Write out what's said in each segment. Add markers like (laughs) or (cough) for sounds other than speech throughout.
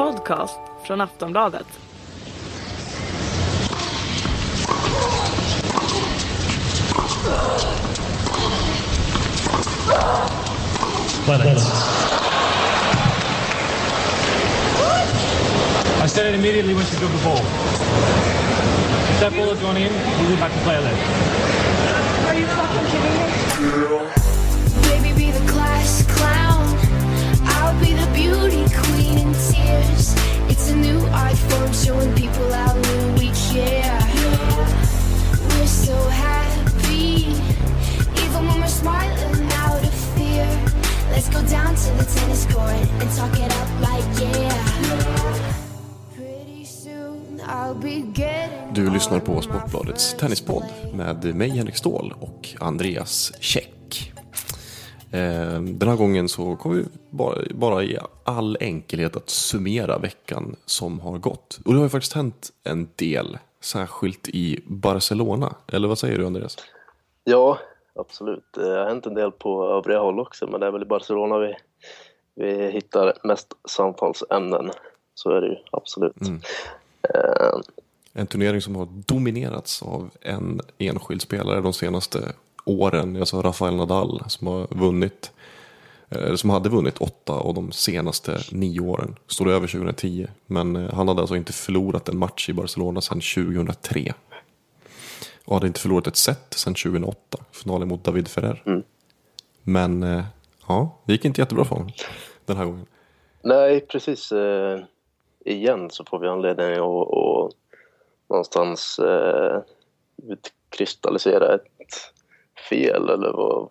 podcast från Aftonbladet. Planets. I said it immediately when she threw the ball. If that ball had gone in, we would have to play a left. Are you fucking kidding me? Baby, be the class clown. I'll be the beauty iPhone showing people how new we care. We're so happy, even when we're smiling out of fear. Let's go down to the tennis court and talk it up like yeah. Pretty soon I'll be getting Du lyssnar på Sportbladets tennispodd med mig Henrik Ståhl och Andreas Käck. Eh, Den här gången så kommer vi bara, bara i all enkelhet att summera veckan som har gått. Och det har ju faktiskt hänt en del, särskilt i Barcelona. Eller vad säger du Andreas? Ja, absolut. Det har hänt en del på övriga håll också, men det är väl i Barcelona vi, vi hittar mest samtalsämnen. Så är det ju absolut. Eh, En turnering som har dominerats av en enskild spelare de senaste åren. Alltså Rafael Nadal som har vunnit, eh, som hade vunnit åtta av de senaste nio åren. Stod över 2010. Men eh, han hade alltså inte förlorat en match i Barcelona sedan 2003. Och hade inte förlorat ett set sedan 2008. Finalen mot David Ferrer. Men eh, ja, det gick inte jättebra för honom den här gången. nej, precis. Eh, igen så får vi anledning att, att någonstans eh, utkristallisera ett fel, eller vad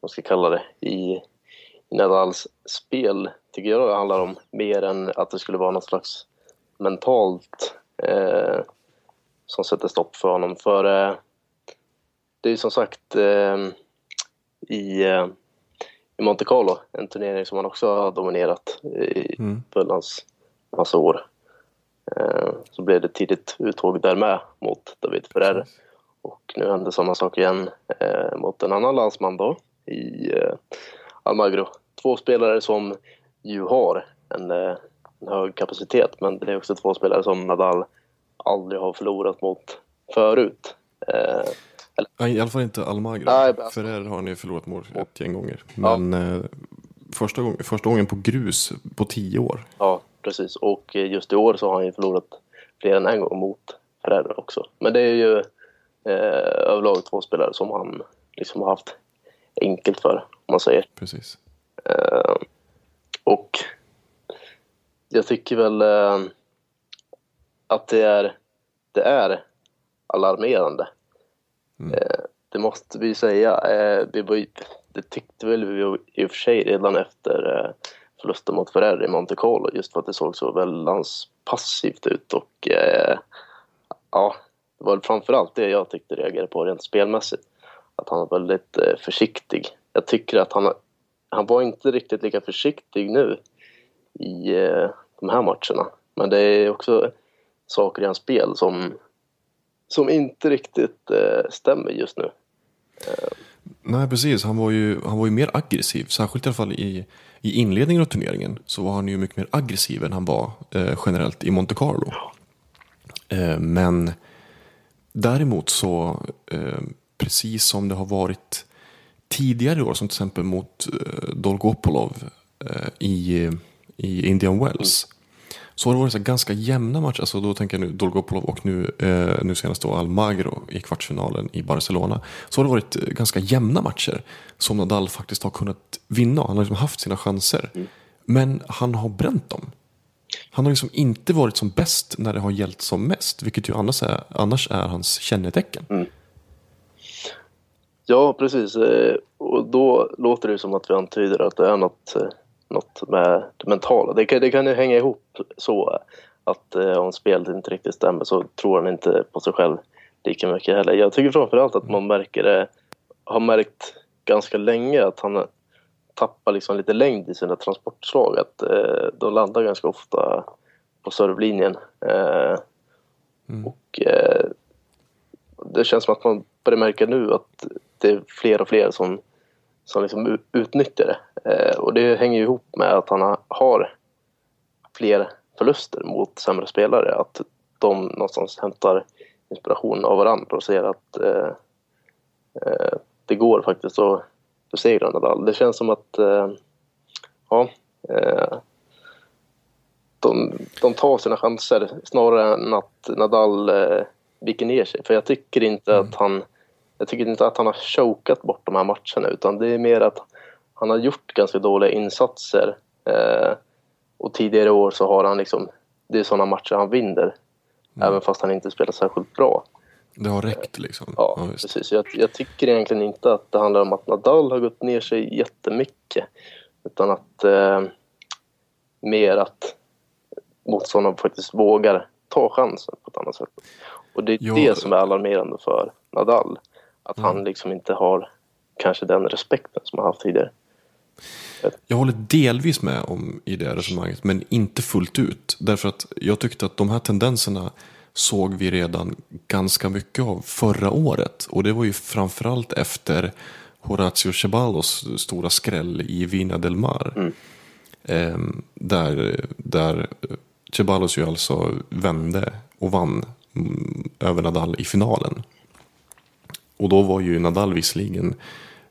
man ska kalla det, i, i Nadals spel. Tycker jag det handlar om mer än att det skulle vara något slags mentalt eh, som sätter stopp för honom. För eh, det är ju som sagt eh, i, eh, i Monte Carlo, en turnering som han också har dominerat i Mm. Böllans massa år. Eh, så blev det tidigt uttåg där med mot David Ferrer. Och nu hände samma sak igen eh, mot en annan landsman då i eh, Almagro. Två spelare som ju har en, eh, en hög kapacitet men det är också två spelare som Nadal aldrig har förlorat mot förut. Eh, Nej, I alla fall inte Almagro. Nej, alltså- Ferrer har han ju förlorat mål ett gäng gånger. Men eh, första, gång, första gången på grus på tio år. Ja, precis. Och just i år så har han ju förlorat fler än en gång mot Ferrer också. Men det är ju överlag två spelare som han liksom har haft enkelt för, om man säger. Precis. Eh, och jag tycker väl eh, att det är, det är alarmerande. Eh, det måste vi säga. Eh, vi det tyckte väl vi i och för sig redan efter eh, förlusten mot Ferrer i Monte Carlo just för att det såg så väldigt passivt ut och eh, ja, det var framförallt det jag tyckte reagerade på rent spelmässigt. Att han var väldigt eh, försiktig. Jag tycker att han, han var inte riktigt lika försiktig nu i eh, de här matcherna. Men det är också saker i hans spel som, som inte riktigt eh, stämmer just nu. Nej, precis. Han var ju, han var ju mer aggressiv. Särskilt i alla fall i, i inledningen av turneringen. Så var han ju mycket mer aggressiv än han var eh, generellt i Monte Carlo. Eh, men däremot så, eh, precis som det har varit tidigare år, som till exempel mot eh, Dolgopolov eh, i, i Indian Wells. Så har det varit så ganska jämna matcher. Alltså då tänker jag nu Dolgopolov och nu, eh, nu senast då Almagro i kvartsfinalen i Barcelona. Så har det varit eh, ganska jämna matcher som Nadal faktiskt har kunnat vinna. Han har liksom haft sina chanser. Men han har bränt dem. Han har liksom inte varit som bäst när det har gällt som mest. Vilket ju annars är, annars är hans kännetecken. Mm. Ja, precis. Eh, och då låter det som att vi antyder att det är något, eh, något med det mentala. Det kan, det kan ju hänga ihop så att eh, om spelet inte riktigt stämmer så tror han inte på sig själv lika mycket heller. Jag tycker framförallt att man märker det, har märkt ganska länge att han tappar liksom lite längd i sina transportslag. Att eh, de landar ganska ofta på servlinjen. Eh, Och eh, det känns som att man börjar märka nu att det är fler och fler som, som liksom utnyttjar det. Eh, och det hänger ihop med att han har- har fler förluster mot sämre spelare. Att de någonstans hämtar inspiration av varandra och ser att eh, eh, det går faktiskt att besegra Nadal. Det känns som att eh, ja, eh, de, de tar sina chanser snarare än att Nadal eh, viker ner sig. För jag tycker inte att han jag tycker inte att han har chokat bort de här matcherna utan det är mer att han har gjort ganska dåliga insatser och tidigare år så har han liksom det är sådana matcher han vinner även fast han inte spelar särskilt bra. Det har räckt liksom. Ja, Ja, precis. Jag, jag tycker egentligen inte att det handlar om att Nadal har gått ner sig jättemycket. Utan att eh, mer att motståndaren faktiskt vågar ta chansen på ett annat sätt. Och det är Ja. det som är alarmerande för Nadal. Att han liksom inte har kanske den respekten som han haft tidigare. Jag håller delvis med om i det resonemanget, men inte fullt ut. Därför att jag tyckte att de här tendenserna såg vi redan ganska mycket av förra året. Och det var ju framförallt efter Horacio Ceballos stora skräll i Vina del Mar. Ehm, där, där Ceballos ju alltså vände och vann mm, över Nadal i finalen. Och då var ju Nadal visserligen,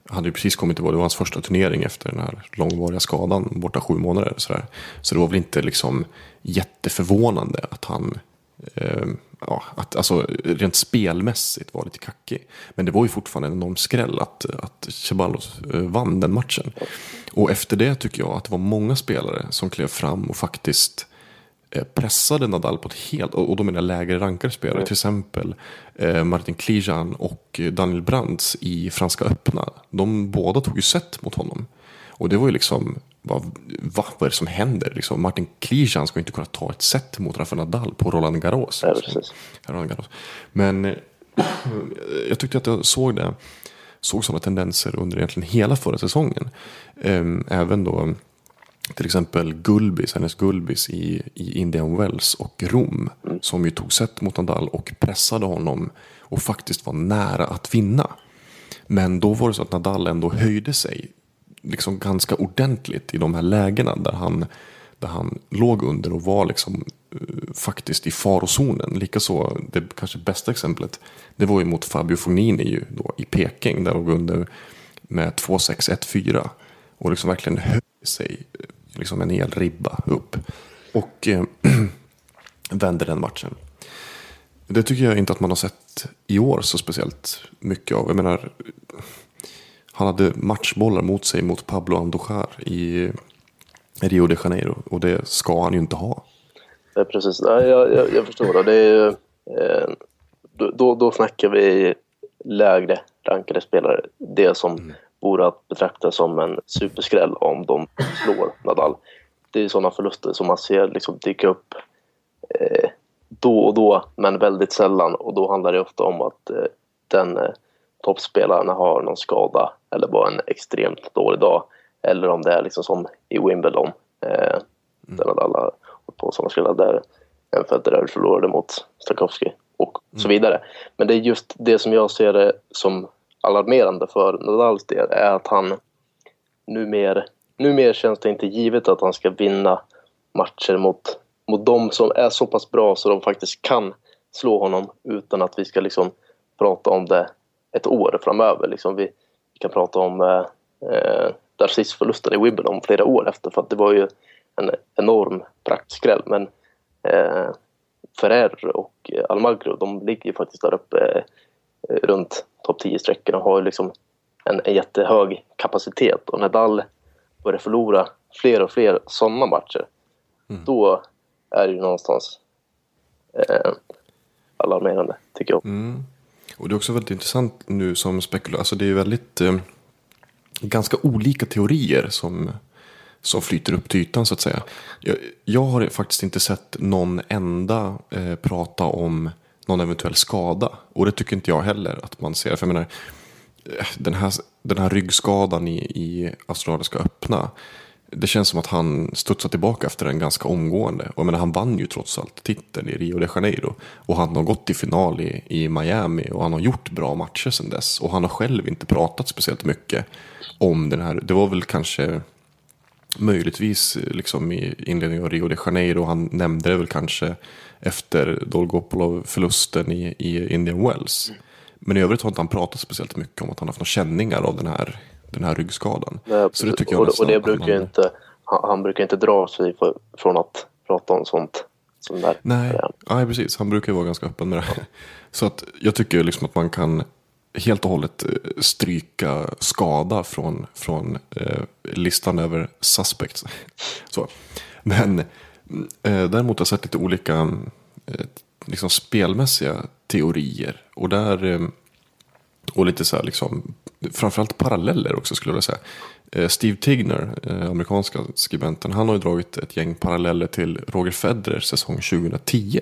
hade ju precis kommit tillbaka, det var hans första turnering efter den här långvariga skadan, borta sju månader. Så, så det var väl inte liksom jätteförvånande att han, eh, ja, att, alltså rent spelmässigt var lite kackig. Men det var ju fortfarande en enorm skräll att, att Ceballos eh, vann den matchen. Och efter det tycker jag att det var många spelare som klev fram och faktiskt eh, pressade Nadal på ett helt, och då menar jag lägre rankade spelare, till exempel eh, Martin Klijan och Daniel Brands i Franska öppna. De båda tog ju set mot honom. Och det var ju liksom, vad, va, vad är det som händer? Liksom, Martin Klijan ska inte kunna ta ett set mot Rafael Nadal på Roland Garros. Ja, precis. Roland Garros. Men eh, jag tyckte att jag såg det, såg sådana tendenser under egentligen hela förra säsongen. Ehm, Även då till exempel Gulbis, hennes Gulbis i, i Indian Wells och Rom. Som ju tog set mot Nadal och pressade honom och faktiskt var nära att vinna. Men då var det så att Nadal ändå höjde sig liksom ganska ordentligt i de här lägena där han, där han låg under och var liksom eh, faktiskt i farozonen. Likaså det kanske bästa exemplet det var ju mot Fabio Fognini ju då i Peking där han låg under med 2-6, 1-4 och liksom verkligen höll sig eh, liksom en hel ribba upp och eh, (clears throat) vände den matchen. Det tycker jag inte att man har sett i år så speciellt mycket av. Jag menar, han hade matchbollar mot sig mot Pablo Andujar i Rio de Janeiro och det ska han ju inte ha. Ja, precis. Nej, jag, jag, jag förstår det. det är, eh, då, då snackar vi lägre rankade spelare. Det som vore att betrakta som en superskräll om de slår Nadal. Det är sådana förluster som man ser liksom dyka upp eh, då och då, men väldigt sällan. Och då handlar det ofta om att eh, den toppspelaren har någon skada eller bara en extremt dålig dag. Eller om det är liksom som i Wimbledon, eh, där Nadal har hållit på sådana skrällar där en Federer förlorade mot Stakowski och så vidare. Men det är just det som jag ser det som alarmerande för Nadals del är att han numer, numer känns det inte givet att han ska vinna matcher mot, mot de som är så pass bra så de faktiskt kan slå honom utan att vi ska liksom prata om det ett år framöver. Liksom vi, vi kan prata om eh, eh, Darcis-förlusten i Wimbledon flera år efter för att det var ju en enorm praktskräll. Men eh, Ferrer och Almagro de ligger ju faktiskt där uppe eh, runt topp 10-strecken och har ju liksom en, en jättehög kapacitet. Och Nadal börjar förlora fler och fler sådana matcher. Då är det ju någonstans eh, alarmerande, tycker jag. Och det är också väldigt intressant nu som spekulerar. Alltså det är väldigt eh, ganska olika teorier som, som flyter upp till ytan så att säga. Jag, jag har faktiskt inte sett någon enda eh, prata om någon eventuell skada. Och det tycker inte jag heller att man ser. För jag menar, eh, den här, den här ryggskadan i, i Australiska öppna. Det känns som att han studsar tillbaka efter den ganska omgående. Och jag menar, han vann ju trots allt titeln i Rio de Janeiro. Och han har gått till final i, i Miami och han har gjort bra matcher sedan dess. Och han har själv inte pratat speciellt mycket om den här. Det var väl kanske möjligtvis eh, liksom i inledningen av Rio de Janeiro. Han nämnde det väl kanske efter Dolgopolov-förlusten i, i Indian Wells. Men i övrigt har inte han pratat speciellt mycket om att han haft några känningar av den här, den här ryggskadan. Nej, Så det tycker jag och, och det brukar ju inte, han, han brukar inte dra sig för, från att prata om sånt. Som där. Nej, Ja. precis. Han brukar ju vara ganska öppen med det. Så att jag tycker liksom att man kan helt och hållet eh, stryka skada från, från eh, listan över suspects. Så. Men eh, däremot har jag sett lite olika eh, liksom spelmässiga teorier. Och där eh, och lite så här liksom, framförallt paralleller också skulle jag vilja säga. Eh, Steve Tigner, eh, amerikanska skribenten, han har ju dragit ett gäng paralleller till Roger Federers säsong 2010.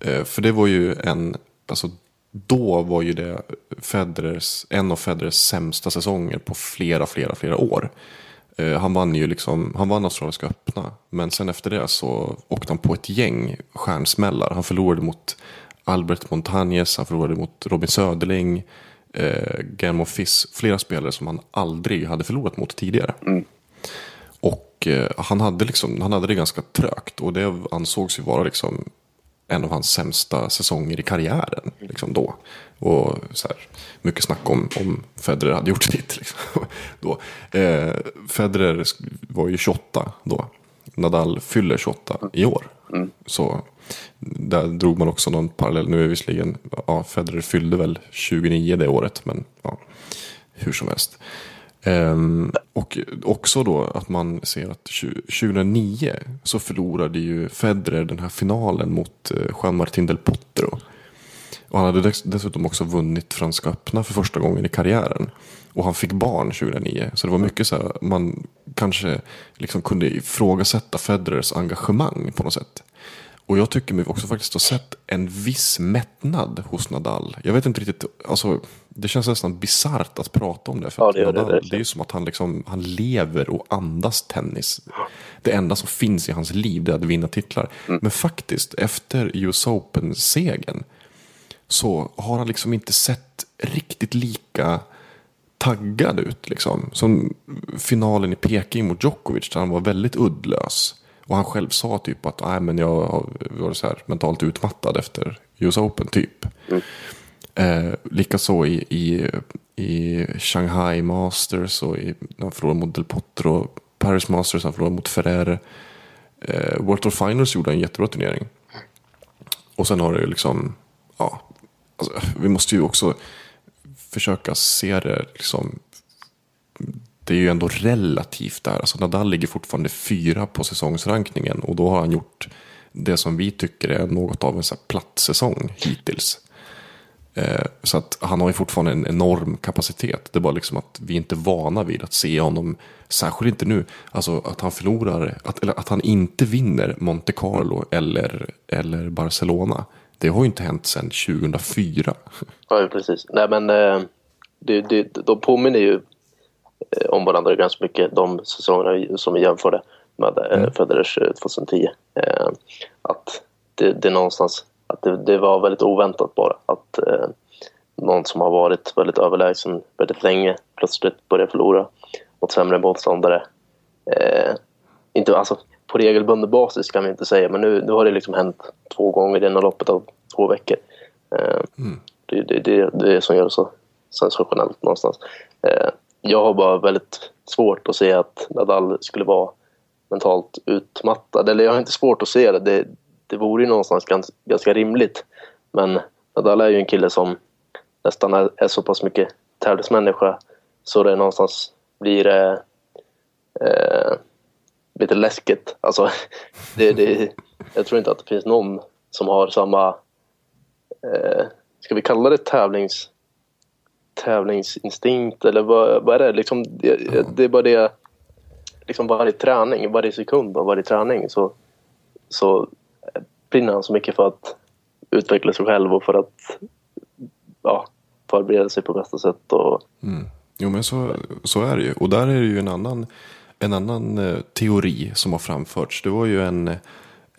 Eh, För det var ju en, alltså då var ju det Federers, en av Federers sämsta säsonger på flera, flera, flera år. Han vann ju liksom, han vann Australiska öppna. Men sen efter det så åkte han på ett gäng stjärnsmällar. Han förlorade mot Albert Montañez, han förlorade mot Robin Söderling, eh, Guillermo Fiss. Flera spelare som han aldrig hade förlorat mot tidigare. Och eh, han, hade liksom, han hade det ganska trögt. Och det ansågs ju vara liksom en av hans sämsta säsonger i karriären. Liksom då. Och så här, mycket snack om, om Federer hade gjort sitt. Liksom, (laughs) då. Eh, Federer var ju 28 då. Nadal fyller 28 i år. Så där drog man också någon parallell. Nu är visserligen, ja, Federer fyllde väl 29 det året. Men ja, hur som helst. Um, och också då att man ser att 2009 så förlorade ju Federer den här finalen mot eh, Jean Martin del Potro. Och han hade dess- dessutom också vunnit Franska öppna för första gången i karriären. Och han fick barn 2009. Så det var mycket så här, man kanske liksom kunde ifrågasätta Federers engagemang på något sätt. Och jag tycker mig också faktiskt ha sett en viss mättnad hos Nadal. Jag vet inte riktigt, alltså det känns nästan bisarrt att prata om det. För Ja, det gör det Nadal, verkligen. det är ju som att han, liksom, han lever och andas tennis. Det enda som finns i hans liv det är att vinna titlar. Mm. Men faktiskt, efter US Open-segern så har han liksom inte sett riktigt lika taggad ut. Liksom. Som finalen i Peking mot Djokovic där han var väldigt uddlös. Och han själv sa typ att Nej, men jag varit så här mentalt utmattad efter US Open typ. Eh, Likaså i, i, i Shanghai Masters och i, när han förlorade mot Del Potro. Paris Masters han förlorade mot Ferrer. Eh, World Tour Finals gjorde en jättebra turnering. Och sen har det liksom, ja, alltså, vi måste ju också försöka se det liksom, det är ju ändå relativt där. Alltså Nadal ligger fortfarande fyra på säsongsrankningen och då har han gjort det som vi tycker är något av en så här platt säsong hittills. Eh, så att han har ju fortfarande en enorm kapacitet. Det är bara liksom att vi inte är vana vid att se honom, särskilt inte nu, alltså att han förlorar, att, eller att han inte vinner Monte Carlo eller, eller Barcelona. Det har ju inte hänt sedan 2004. Ja, precis. Nej, men eh, det, det, de påminner ju om varandra ganska mycket, de säsongerna som vi jämförde med eh, Federers eh, 2010. Eh, att det, det någonstans, att det, det var väldigt oväntat bara att eh, någon som har varit väldigt överlägsen väldigt länge plötsligt börjar förlora mot sämre motståndare. Eh, inte, alltså, på regelbunden basis kan vi inte säga, men nu, nu har det liksom hänt två gånger inom loppet av två veckor. Eh, det, det, det, det är det som gör det så sensationellt någonstans. Eh, jag har bara väldigt svårt att se att Nadal skulle vara mentalt utmattad. Eller jag har inte svårt att se det. Det, det vore ju någonstans ganska, ganska rimligt. Men Nadal är ju en kille som nästan är, är så pass mycket tävlingsmänniska så det någonstans blir eh, eh, lite läskigt. Alltså, (laughs) det, det, jag tror inte att det finns någon som har samma eh, ska vi kalla det tävlings, tävlingsinstinkt eller vad, vad är det? Liksom, det, det är bara det, liksom varje träning, varje sekund av varje träning så, så brinner han så mycket för att utveckla sig själv och för att ja, förbereda sig på bästa sätt. Och, mm. Jo men så, så är det ju. Och där är det ju en annan, en annan eh, teori som har framförts. Det var ju en,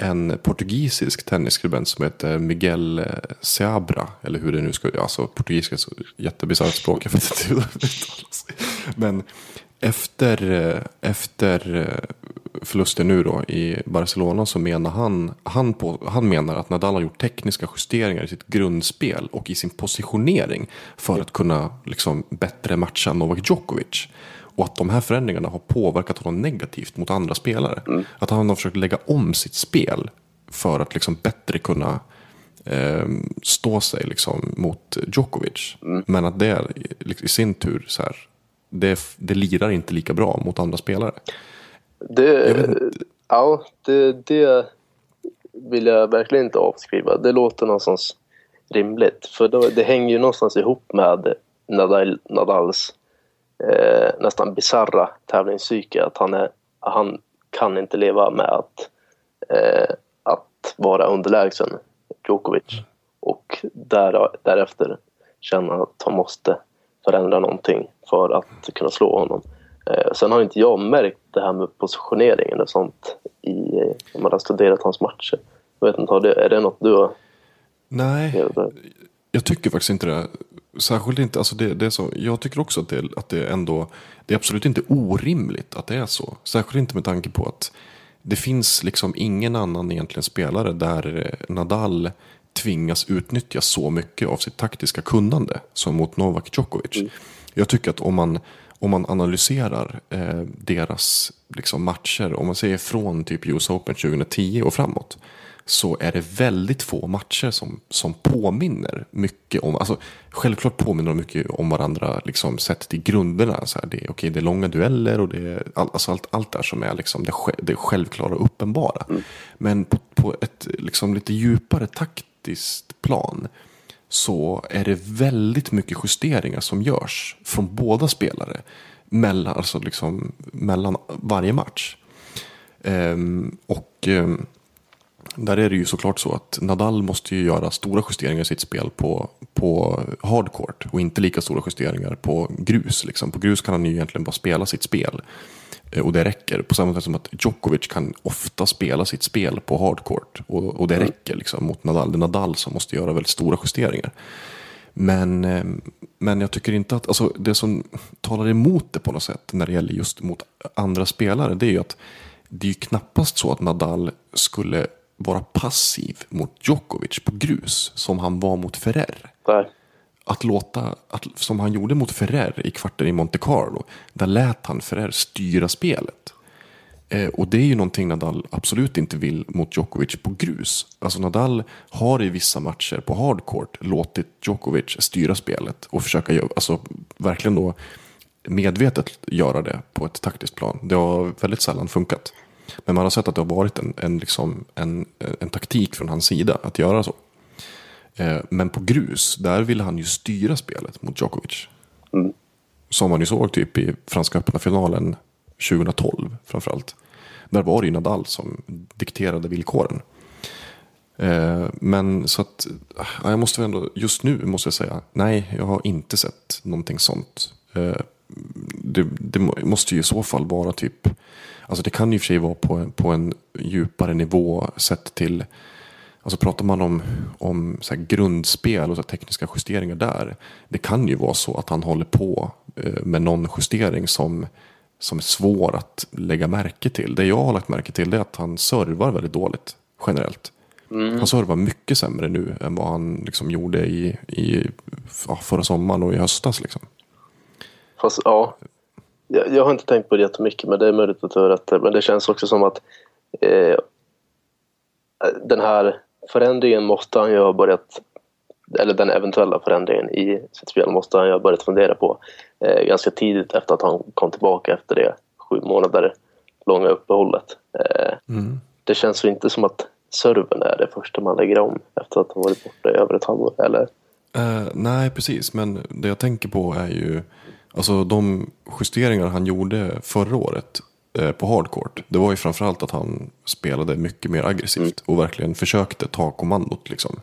en portugisisk tennisskribent som heter Miguel eh, Seabra. Eller hur det nu ska, alltså portugisiska är så jättebisarrt språk. Jag vet inte hur det uttalas. Men efter, eh, efter eh, förlusten nu då i Barcelona så menar han, han, på, han menar att Nadal har gjort tekniska justeringar i sitt grundspel och i sin positionering för att kunna liksom bättre matcha Novak Djokovic. Och att de här förändringarna har påverkat honom negativt mot andra spelare. Att han har försökt lägga om sitt spel för att liksom bättre kunna eh, stå sig liksom mot Djokovic. Men att det är i- sin tur så här, det, det lirar inte lika bra mot andra spelare. Det, ja, det, det vill jag verkligen inte avskriva. Det låter någonstans rimligt. För då, det hänger ju någonstans ihop med Nadal, Nadals eh, nästan bizarra tävlingspsyke. Att han, är, han kan inte leva med att, eh, att vara underlägsen Djokovic. Och där, därefter känna att han måste förändra någonting för att kunna slå honom. Eh, sen har inte jag märkt det här med positioneringen och sånt i, när man har studerat hans matcher. Jag vet inte, är det något du har Nej, jag tycker faktiskt inte det. Särskilt inte, alltså det, det är så, jag tycker också att det, att det ändå, det är absolut inte orimligt att det är så. Särskilt inte med tanke på att det finns liksom ingen annan egentligen spelare där Nadal tvingas utnyttja så mycket av sitt taktiska kunnande som mot Novak Djokovic. Jag tycker att om man, om man analyserar eh, deras liksom, matcher, om man säger från typ US Open 2010 och framåt, så är det väldigt få matcher som, som påminner mycket om, alltså självklart påminner de mycket om varandra liksom sett till grunderna. Så här, det, är, okej, det är långa dueller och det är all, alltså allt, allt där som är liksom det, det självklara och uppenbara. Men på, på ett liksom lite djupare taktiskt plan så är det väldigt mycket justeringar som görs från båda spelare mellan, alltså liksom, mellan varje match. Ehm, och ehm, där är det ju såklart så att Nadal måste ju göra stora justeringar i sitt spel på, på hardcourt och inte lika stora justeringar på grus. Liksom. På grus kan han ju egentligen bara spela sitt spel Eh, och det räcker. På samma sätt som att Djokovic kan ofta spela sitt spel på hardcourt och, och det räcker liksom, mot Nadal. Det är Nadal som måste göra väldigt stora justeringar. Men, eh, men jag tycker inte att, alltså det som talar emot det på något sätt när det gäller just mot andra spelare, det är ju att det är ju knappast så att Nadal skulle vara passiv mot Djokovic på grus som han var mot Ferrer. Nej. Att låta, att, som han gjorde mot Ferrer i kvarten i Monte Carlo, där lät han Ferrer styra spelet. Eh, och det är ju någonting Nadal absolut inte vill mot Djokovic på grus. Alltså Nadal har i vissa matcher på hardcourt låtit Djokovic styra spelet och försöka alltså verkligen då medvetet göra det på ett taktiskt plan. Det har väldigt sällan funkat. Men man har sett att det har varit en, en, liksom, en, en taktik från hans sida att göra så. Eh, Men på grus, där ville han ju styra spelet mot Djokovic. Som man ju såg typ i Franska öppna finalen 2012 framförallt. Där var det ju Nadal som dikterade villkoren. Eh, Men så att, ja, jag måste ändå, just nu måste jag säga, nej, jag har inte sett någonting sånt. Eh, Det, det må- måste ju i så fall vara typ, alltså det kan ju för sig vara på, en- på en djupare nivå sett till Alltså pratar man om, om så grundspel och så tekniska justeringar där. Det kan ju vara så att han håller på eh, med någon justering som, som är svår att lägga märke till. Det jag har lagt märke till är att han servar väldigt dåligt generellt. Han servar mycket sämre nu än vad han liksom gjorde i, i ja, förra sommaren och i höstas. Liksom. Fast ja, jag, jag har inte tänkt på det jättemycket men det är möjligt att du har rätt. Men det känns också som att eh, den här förändringen måste han ju ha börjat eller den eventuella förändringen i sitt spel måste han ju ha börjat fundera på eh, ganska tidigt efter att han kom tillbaka efter det sju månader långa uppehållet. Eh, Det känns ju inte som att serven är det första man lägger om efter att ha varit borta i över ett halvår. Eller? Eh, nej, precis. Men det jag tänker på är ju alltså de justeringar han gjorde förra året eh, på hardcourt. Det var ju framförallt att han spelade mycket mer aggressivt och verkligen försökte ta kommandot. Liksom.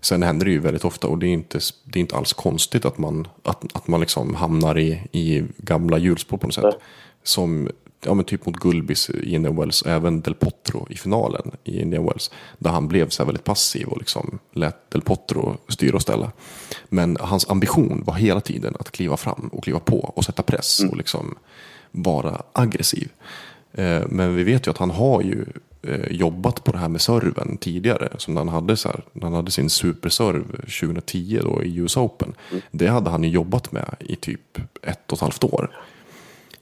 Sen händer det ju väldigt ofta och det är inte, det är inte alls konstigt att man, att, att man liksom hamnar i, i gamla hjulspår på något sätt. Nej. Som ja, men typ mot Gulbis i Indian Wells, och även Del Potro i finalen i Indian Wells. Där han blev så väldigt passiv och liksom lät Del Potro styra och ställa. Men hans ambition var hela tiden att kliva fram och kliva på och sätta press. Och, liksom, vara aggressiv. Eh, men vi vet ju att han har ju eh, jobbat på det här med serven tidigare. Som när han hade, så här, när han hade sin superserv 2010 då i US Open. Det hade han ju jobbat med i typ ett och ett halvt år.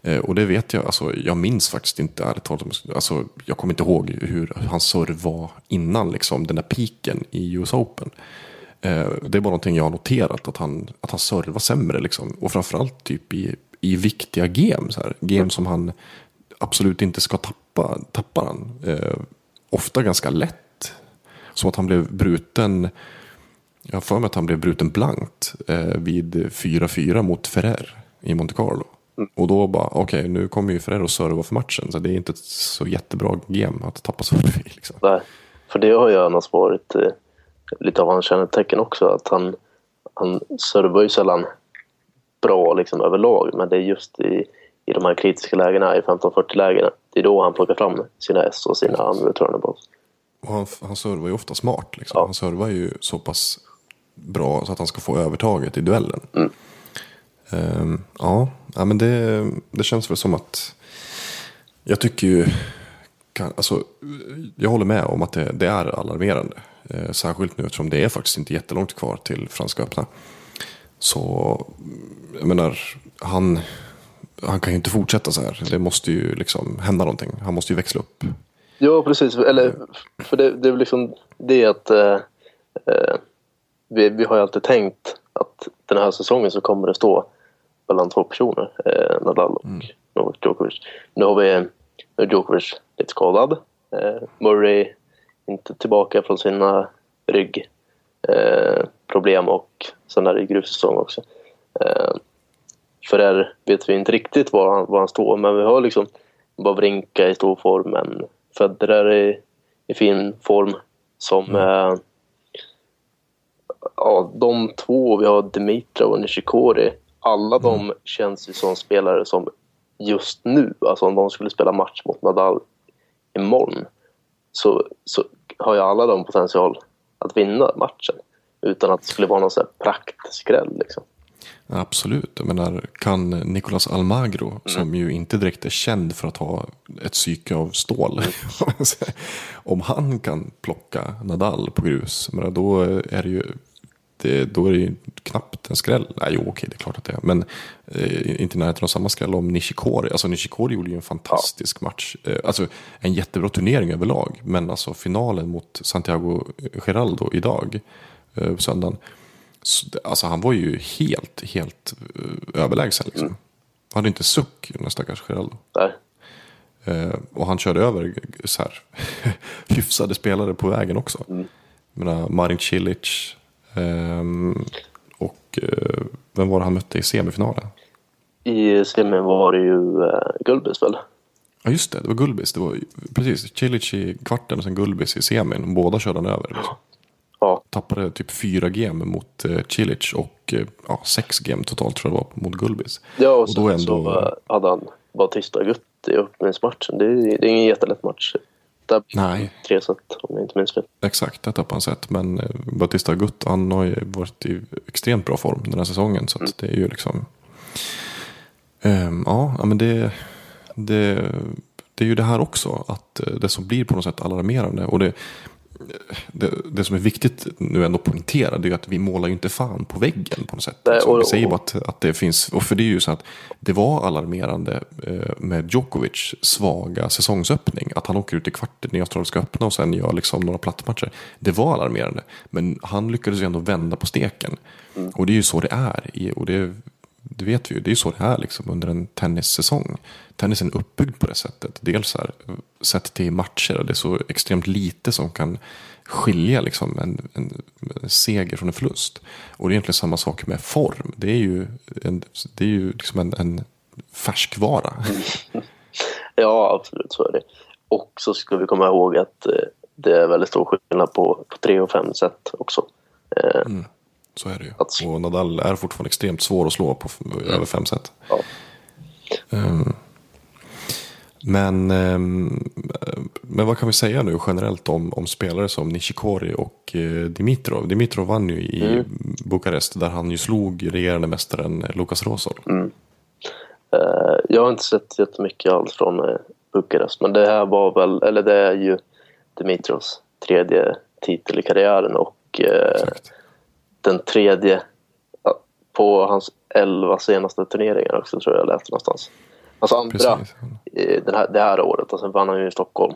Eh, och det vet jag, alltså, jag minns faktiskt inte ärligt talat. Alltså, jag kommer inte ihåg hur hans serv var innan liksom, den där piken i US Open. Eh, Det är bara någonting jag har noterat, att han, att han servar sämre. Liksom. Och framförallt typ i, i viktiga game. Så här. Game som han absolut inte ska tappa, tappar han. Eh, ofta ganska lätt. Som att han blev bruten, jag har för mig att han blev bruten blankt eh, vid 4-4 mot Ferrer i Monte Carlo. Och då bara, okej nu kommer ju Ferrer och serva för matchen. Så det är inte ett så jättebra game att tappa serve i. Liksom. Nej, för det har ju annars varit eh, lite av hans kännetecken också. Att han, han servar ju sällan bra liksom, överlag. Men det är just i, i de här kritiska lägena, i 15-40-lägena. Det är då han plockar fram sina S och sina andra turnables. Och han, han servar ju ofta smart. Liksom. Ja. Han servar ju så pass bra så att han ska få övertaget i duellen. Ehm, ja, ja, men det, det känns väl som att jag tycker ju, kan, alltså, jag håller med om att det, det är alarmerande. Eh, särskilt nu eftersom det är faktiskt inte jättelångt kvar till Franska öppna. Så, jag menar, han, han kan ju inte fortsätta så här. Det måste ju liksom hända någonting. Han måste ju växla upp. Ja, precis. Eller, för det, det är liksom det att eh, eh, vi, vi har ju alltid tänkt att den här säsongen så kommer det stå mellan två personer, eh, Nadal och Novak Djokovic. Nu har vi Djokovic lite skadad. Eh, Murray inte tillbaka från sina ryggproblem eh, och sen är det gruvsäsong också. Eh, för där vet vi inte riktigt var han, var han står, men vi har liksom Wawrinka i stor form, men Federer i, i fin form. Som eh, ja, de två, vi har Dimitrov och Nishikori. Alla de känns ju som spelare som just nu, alltså om de skulle spela match mot Nadal imorgon så, så har ju alla de potential att vinna matchen utan att det skulle vara någon sån här praktskräll liksom. Absolut. Jag menar, kan Nicolas Almagro, som ju inte direkt är känd för att ha ett psyke av stål. (laughs) om han kan plocka Nadal på grus, menar, då är det ju det, då är det ju knappt en skräll. Nej, jo, okej, det är klart att det är. Men eh, inte i närheten av samma skräll om Nishikori. Alltså Nishikori gjorde ju en fantastisk match. Eh, alltså en jättebra turnering överlag. Men alltså finalen mot Santiago Geraldo idag, eh, på söndagen. Så, alltså han var ju helt, helt eh, överlägsen liksom. Han hade inte suck, den stackars Geraldo. Där. Eh, och han körde över så här, (laughs) hyfsade spelare på vägen också. Jag menar, Marin Cilic. Ehm, och eh, vem var det han mötte i semifinalen? I semin var det ju eh, Gulbis väl? Ja just det, det var Gulbis. Det var, precis, Cilic i kvarten och sen Gulbis i semin. Båda körde han över. Liksom. Ja, Tappade typ fyra game mot eh, Cilic och eh, ja, sex game totalt tror jag det var mot Gulbis. ja och, Och sen då ändå- så hade han Bautista Gutt i öppningsmatchen. Det är, det är ingen jättelätt match. Där Nej. tre set om jag inte minns fel. Exakt, det tappade han sett. Men eh, Bautista Agut, han har ju varit i extremt bra form den här säsongen. Så att det är ju liksom... Ja, ja, men det, det, det är ju det här också. Att eh, det som blir på något sätt alarmerande. Och det, det, det som är viktigt nu ändå att poängtera det är att vi målar ju inte fan på väggen på något sätt. Nej, Alltså, och- vi säger och- bara att, att det finns, och för det är ju så att det var alarmerande eh, med Djokovic svaga säsongsöppning. Att han åker ut i kvarten i Australiska öppna och sen gör liksom några plattmatcher. Det var alarmerande. Men han lyckades ju ändå vända på steken. Och det är ju så det är. Och det, det vet vi ju, det är ju så det är liksom under en tennissäsong. Tennisen är uppbyggd på det sättet. Dels här, sett till matcher, det är så extremt lite som kan skilja liksom en, en, en seger från en förlust. Och det är egentligen samma sak med form. Det är ju, en, det är ju liksom en, en färskvara. (laughs) Ja, absolut så är det. Och så ska vi komma ihåg att eh, det är väldigt stor skillnad på, på tre och fem set också. Eh, Så är det ju. Att- Och Nadal är fortfarande extremt svår att slå på f- över fem set. Ja. Ehm, men, ehm, men vad kan vi säga nu generellt om, om spelare som Nishikori och eh, Dimitrov? Dimitrov vann ju i Bukarest där han ju slog regerande mästaren Lukas Rosol. Eh, jag har inte sett jättemycket alls från eh, Bukarest. Men det här var väl, eller det är ju Dimitros tredje titel i karriären och Exakt. Den tredje på hans elva senaste turneringar också tror jag jag läste någonstans. Alltså andra den här, det här året och sen vann han ju i Stockholm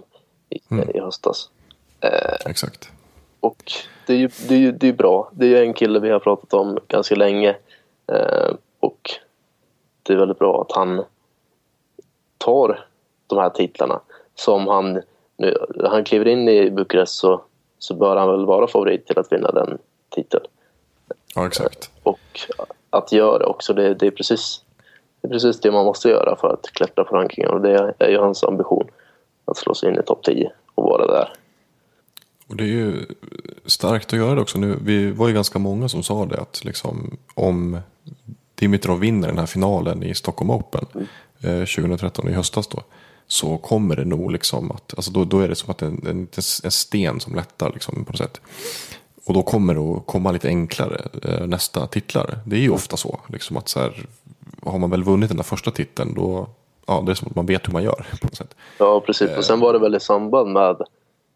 i, Mm. i höstas. Eh, Exakt. och det är ju det är, ju, det är bra. Det är ju en kille vi har pratat om ganska länge. Eh, och det är väldigt bra att han tar de här titlarna som han nu, han kliver in i Bukarest så, så bör han väl vara favorit till att vinna den titeln. Ja, exakt. Och att göra också, det, det, är precis, det är precis det man måste göra för att klättra på rankingen och det är ju hans ambition att slå sig in i topp 10 och vara där. Och det är ju starkt att göra det också. Nu, vi var ju ganska många som sa det att liksom, om Dimitrov vinner den här finalen i Stockholm Open eh, 2013 i höstas då. Så kommer det nog liksom att, alltså då, då är det som att en, en, en sten som lättar liksom på något sätt. Och då kommer det att komma lite enklare eh, nästa titlar. Det är ju ofta så. Liksom att så här, har man väl vunnit den där första titeln då, ja det är som att man vet hur man gör (laughs) på något sätt. Ja, precis. Och sen var det väl i samband med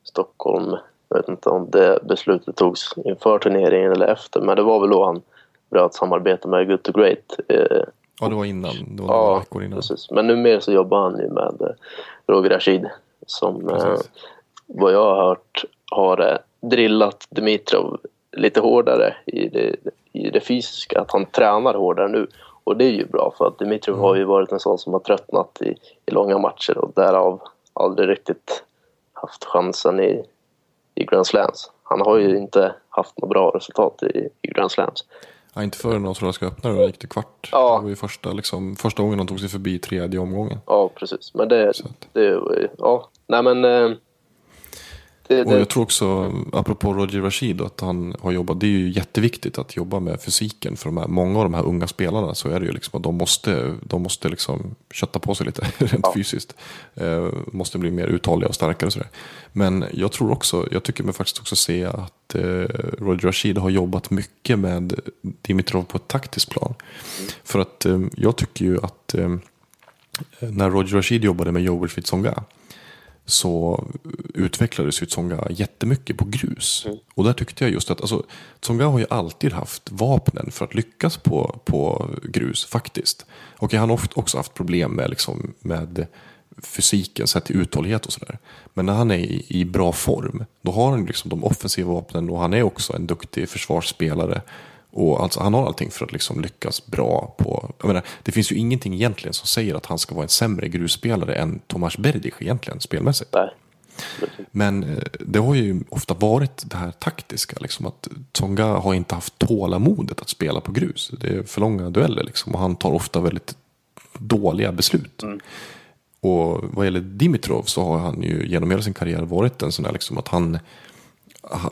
Stockholm, jag vet inte om det beslutet togs inför turneringen eller efter, men det var väl då han bröt samarbete med Good to Great. Eh, Ja det var innan, det var ja, veckor innan. precis. Men numera så jobbar han ju med eh, Roger Rashid som Precis. vad jag har hört har drillat Dimitrov lite hårdare i det, i det fysiska, att han tränar hårdare nu. Och det är ju bra för att Dimitrov har ju varit en sån som har tröttnat i, i långa matcher och därav aldrig riktigt haft chansen i, i Grand Slams. Han har ju inte haft något bra resultat i, i Grand Slams. Ja, inte förrän Australiska öppnare då gick det kvart. Ja. Det var ju första, liksom, första gången de tog sig förbi tredje omgången. Ja, precis. Men det, det ja, nej men det, Och jag tror också, apropå Roger Rashid, att han har jobbat, det är ju jätteviktigt att jobba med fysiken för de här, många av de här unga spelarna så är det ju liksom att de måste, de måste liksom kötta på sig lite (laughs) rent fysiskt. Eh, måste bli mer uthålliga och starkare och sådär. Men jag tror också, jag tycker mig faktiskt också se att eh, Roger Rashid har jobbat mycket med Dimitrov på ett taktiskt plan. För att eh, jag tycker ju att eh, när Roger Rashid jobbade med Joel Tsonga så utvecklades ju Tsonga jättemycket på grus. Och där tyckte jag just att alltså, Tsonga har ju alltid haft vapnen för att lyckas på, på grus faktiskt. Och han har också haft problem med, liksom, med fysiken sett till uthållighet och sådär. Men när han är i, i bra form då har han liksom de offensiva vapnen och han är också en duktig försvarsspelare. Och alltså, han har allting för att liksom lyckas bra på... Jag menar, det finns ju ingenting egentligen som säger att han ska vara en sämre grusspelare än Tomas Berdych egentligen spelmässigt. nej. Men eh, det har ju ofta varit det här taktiska. Liksom, att Tsonga har inte haft tålamodet att spela på grus. Det är för långa dueller liksom, och han tar ofta väldigt dåliga beslut. Och vad gäller Dimitrov så har han ju genom hela sin karriär varit en sån där liksom att han, ha-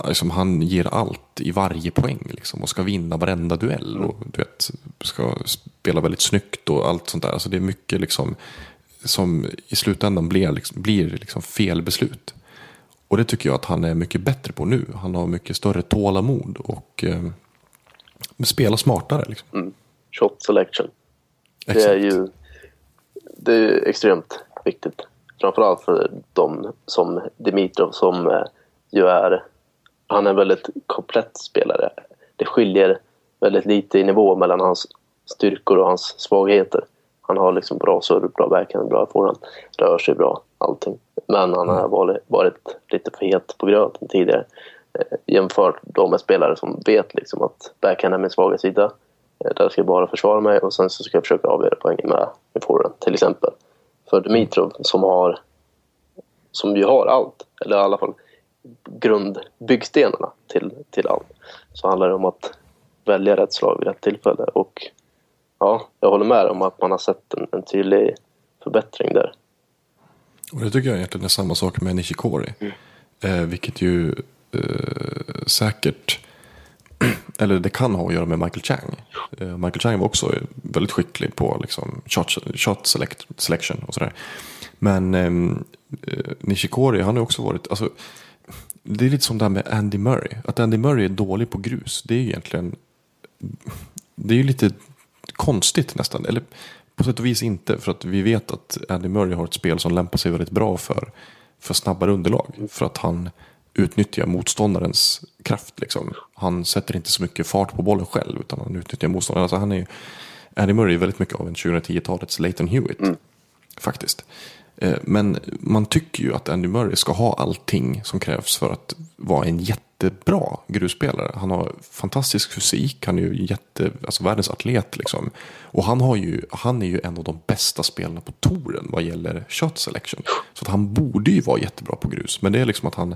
liksom, han ger allt i varje poäng liksom, och ska vinna varenda duell. Och du vet, ska spela väldigt snyggt och allt sånt där. Alltså det är mycket liksom som i slutändan blir, liksom, blir liksom fel beslut. Och det tycker jag att han är mycket bättre på nu. Han har mycket större tålamod och eh, spelar smartare. Liksom. Shot selection. Det Exakt. är ju det är extremt viktigt. Framförallt för de som Dimitrov som eh, ju är han är en väldigt komplett spelare. Det skiljer väldigt lite i nivå mellan hans styrkor och hans svagheter. Han har liksom bra serve, bra backhand, bra forehand, rör sig bra, allting. Men han har varit, varit lite för het på gröten tidigare. Eh, jämfört då med spelare som vet liksom att backhand är min svaga sida. Eh, Där ska jag bara försvara mig och sen så ska jag försöka avgöra poängen med min forehand till exempel. För Dimitrov som har som ju har allt, eller i alla fall grundbyggstenarna till, till allt. Så handlar det om att välja rätt slag vid rätt tillfälle. Och ja, jag håller med om att man har sett en, en tydlig förbättring där. Och det tycker jag egentligen är samma sak med Nishikori. Eh, vilket ju eh, säkert, (clears throat) eller det kan ha att göra med Michael Chang. Eh, Michael Chang var också väldigt skicklig på liksom, shot, shot select, selection och sådär. Men ehm, eh, Nishikori, han har också varit, alltså, det är lite som det här med Andy Murray. Att Andy Murray är dålig på grus, det är ju egentligen, det är ju lite konstigt nästan. Eller på sätt och vis inte. För att vi vet att Andy Murray har ett spel som lämpar sig väldigt bra för, för snabbare underlag. För att han utnyttjar motståndarens kraft. Liksom. Han sätter inte så mycket fart på bollen själv utan han utnyttjar motståndaren. Alltså, han är, Andy Murray är väldigt mycket av en 2010-talets Leighton Hewitt. Faktiskt. Eh, men man tycker ju att Andy Murray ska ha allting som krävs för att vara en jättebra grusspelare. Han har fantastisk fysik, han är ju jätte, alltså världens atlet liksom. Och han, har ju, han är ju en av de bästa spelarna på touren vad gäller shot selection. Så att han borde ju vara jättebra på grus. Men det är liksom att han,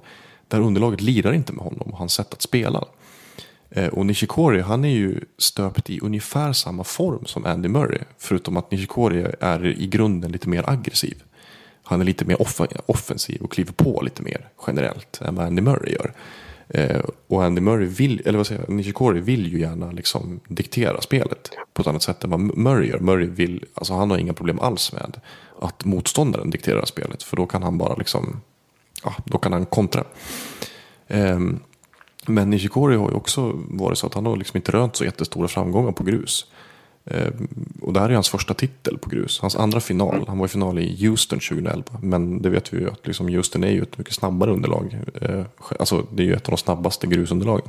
det här underlaget lirar inte med honom och hans sätt att spela. Eh, och Nishikori han är ju stöpt i ungefär samma form som Andy Murray. Förutom att Nishikori är i grunden lite mer aggressiv. Han är lite mer off- offensiv och kliver på lite mer generellt än vad Andy Murray gör. Eh, och Andy Murray vill, eller vad säger jag, Nishikori vill ju gärna liksom diktera spelet på ett annat sätt än vad Murray gör. Murray vill, alltså han har inga problem alls med att motståndaren dikterar spelet. För då kan han bara liksom, ja, då kan han kontra. Eh, men Nishikori har ju också varit så att han har liksom inte rönt så jättestora framgångar på grus. Eh, och det här är hans första titel på grus. Hans andra final. Han var i final i Houston 2011. Men det vet vi ju att liksom Houston är ju ett mycket snabbare underlag. Eh, alltså det är ju ett av de snabbaste grusunderlagen.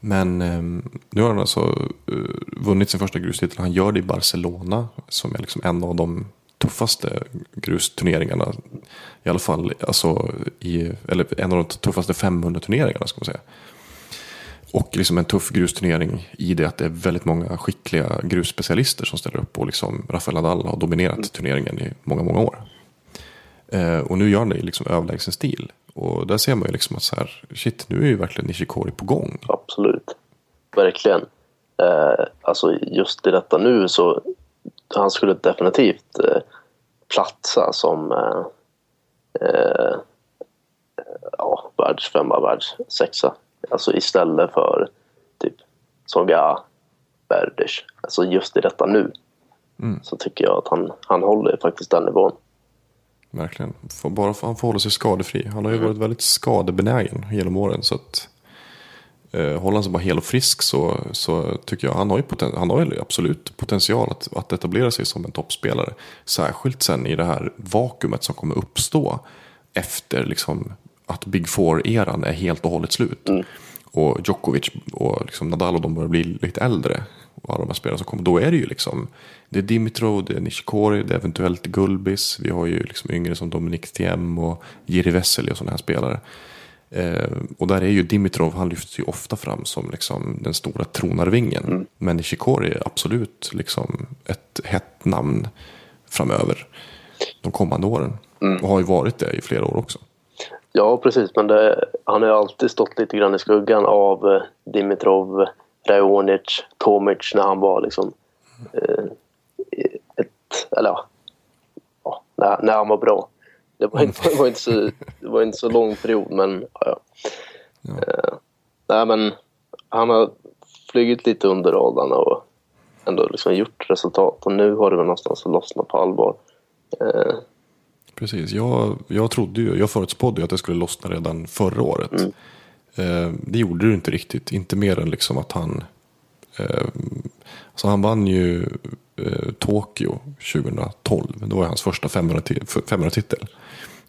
Men ehm, nu har han alltså eh, vunnit sin första grustitel. Han gör det i Barcelona. Som är liksom en av de tuffaste grusturneringarna. I alla fall alltså i, eller en av de tuffaste 500-turneringarna ska man säga. Och liksom en tuff grusturnering i det att det är väldigt många skickliga grusspecialister som ställer upp. Och liksom Rafael Nadal har dominerat turneringen i många, många år. Eh, och nu gör han det i liksom överlägsen stil. Och där ser man ju liksom att så här, shit, nu är ju verkligen Nishikori på gång. Absolut. Verkligen. Eh, alltså just i detta nu så han skulle definitivt eh, platsa som eh, eh, ja, världsfemma, världssexa. Alltså istället för typ Songa Berdych. Alltså just i detta nu så tycker jag att han, han håller faktiskt den nivån. Verkligen. Bara för han får hålla sig skadefri. Han har ju varit väldigt skadebenägen genom åren. Så att eh, håller han sig bara hel och frisk så, så tycker jag han har ju, poten- han har ju absolut potential att, att etablera sig som en toppspelare. Särskilt sen i det här vakuumet som kommer uppstå efter liksom att Big Four-eran är helt och hållet slut. Och Djokovic och liksom Nadal och de börjar bli lite äldre. Och alla de här spelarna som kommer. Då är det ju liksom. Det är Dimitrov, det är Nishikori, det är eventuellt Gulbis. Vi har ju liksom yngre som Dominik Thiem och Jiri Vesely och sådana här spelare. Eh, och där är ju Dimitrov, han lyfts ju ofta fram som liksom den stora tronarvingen. Men Nishikori är absolut liksom ett hett namn framöver. De kommande åren. Och har ju varit det i flera år också. Ja, precis. Men det, han har alltid stått lite grann i skuggan av eh, Dimitrov, Raonic, Tomic när han var liksom eh, ett, eller ja, ja när, när han var bra. Det var inte, det var inte, så, det var inte så lång period, men ja. ja. Eh, nej, men han har flugit lite under radarn och ändå liksom gjort resultat och nu har det väl någonstans lossnat på allvar. Eh, Precis, jag, jag trodde ju, jag förutspådde ju att det skulle lossna redan förra året. Eh, det gjorde det inte riktigt, inte mer än liksom att han eh, så han vann ju eh, Tokyo 2012, det var hans första 500-titel.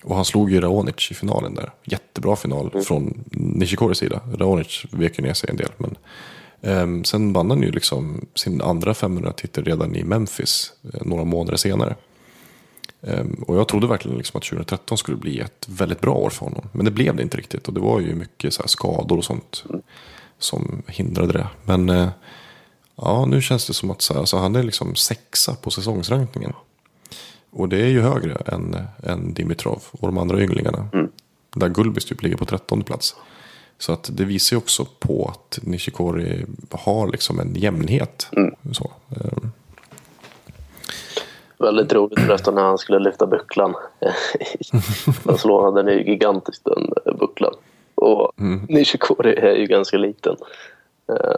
Och han slog ju Raonic i finalen där. Jättebra final från Nishikoris sida. Raonic vek ju ner sig en del. Men, eh, sen vann han ju liksom sin andra 500-titel redan i Memphis eh, några månader senare. Ehm, Och jag trodde verkligen liksom att 2013 skulle bli ett väldigt bra år för honom. Men det blev det inte riktigt. Och det var ju mycket så skador och sånt som hindrade det. Men eh, ja, nu känns det som att så här, alltså han är liksom sexa på säsongsrankningen. Och det är ju högre än, än Dimitrov och de andra ynglingarna. Där Gulbis typ ligger på 13 plats. Så att det visar ju också på att Nishikori har liksom en jämnhet. Så, ehm, Väldigt roligt förresten när han skulle lyfta bucklan. (laughs) Då slår han den är ju gigantisk den eh, bucklan. Och Nishikori är ju ganska liten. Eh,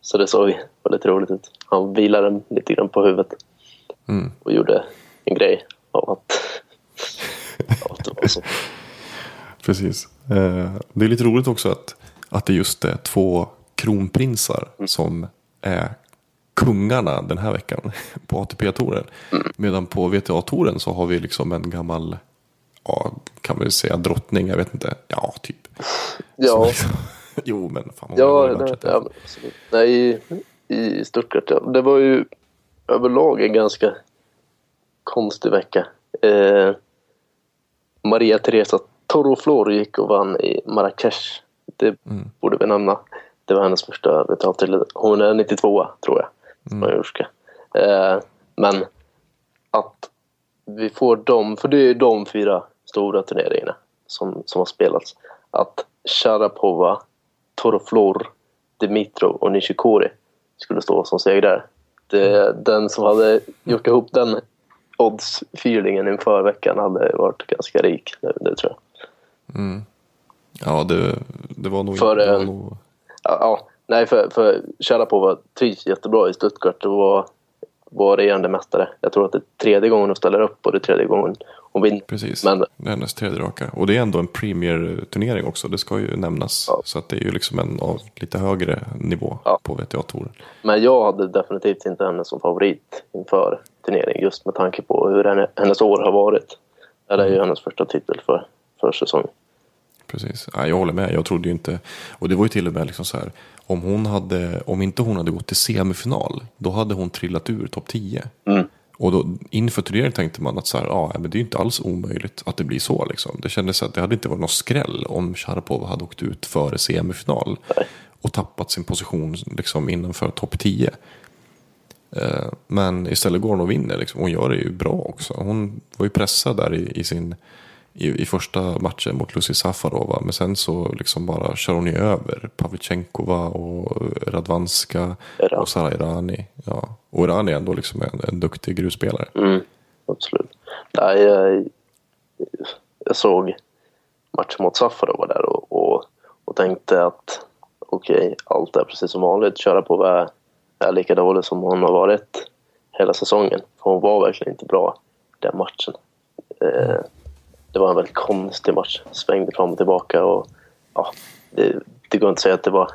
Så det såg väldigt roligt ut. Han vilade den lite grann på huvudet. Och gjorde en grej av att, av att det var så. Precis. Eh, det är lite roligt också att, att det just är två kronprinsar som är kungarna den här veckan på ATP-touren. Medan på VTA-touren så har vi liksom en gammal, ja, kan vi säga drottning, jag vet inte, ja, typ. Ja. Som liksom, (laughs) jo, men fan Ja, nej, nej i, i Stuttgart, ja. det var ju överlag en ganska konstig vecka. Eh, Maria Teresa Toroflor gick och vann i Marrakesh. Det borde vi nämna. Det var hennes första betaltitel. Hon är 92 tror jag, spanjorska. Eh, men att vi får dem, för det är de fyra stora turneringarna som, som har spelats. Att Sharapova, Toroflor, Dimitrov och Nishikori skulle stå som segrare. Det, den som hade gjort ihop den odds-feelingen inför veckan hade varit ganska rik. Det, det tror jag. Ja, det, det var nog... För, det var eh, nog ja, nej, för, för Sharapova trivs jättebra i Stuttgart och var, var regerande mästare. Jag tror att det är tredje gången hon ställer upp och det är tredje gången hon vinner. Precis, Men det är hennes tredje raka. Och det är ändå en Premier-turnering också, det ska ju nämnas. Ja. Så att det är ju liksom en av lite högre nivå Ja. på VTA-touren. Men jag hade definitivt inte henne som favorit inför turneringen just med tanke på hur henne, hennes år har varit. Det här är ju hennes första titel för, för säsongen. Precis, ja, jag håller med. Jag trodde ju inte, och det var ju till och med liksom så här, om hon hade, om inte hon hade gått till semifinal, då hade hon trillat ur topp 10. Mm. Och då, inför turneringen tänkte man att så här, ja, men det är ju inte alls omöjligt att det blir så. Liksom. Det kändes att det hade inte varit någon skräll om Sharapova hade åkt ut före semifinal och tappat sin position liksom, innanför topp 10. Eh, Men istället går hon och vinner liksom. Hon gör det ju bra också. Hon var ju pressad där i, i sin i, i första matchen mot Lucy Safarova. Men sen så liksom bara kör hon ju över Pavlyuchenkova och Radvanska Iran. och Sara Irani. Ja. Och Irani är ändå liksom en, en duktig grusspelare. Mm, absolut. Nej, jag, jag såg matchen mot Safarova där och, och, och tänkte att okej, allt är precis som vanligt. Köra på är, är lika dålig som hon har varit hela säsongen. För hon var verkligen inte bra den matchen. Eh, det var en väldigt konstig match. Svängde fram och tillbaka och ja, det, det går inte att säga att det var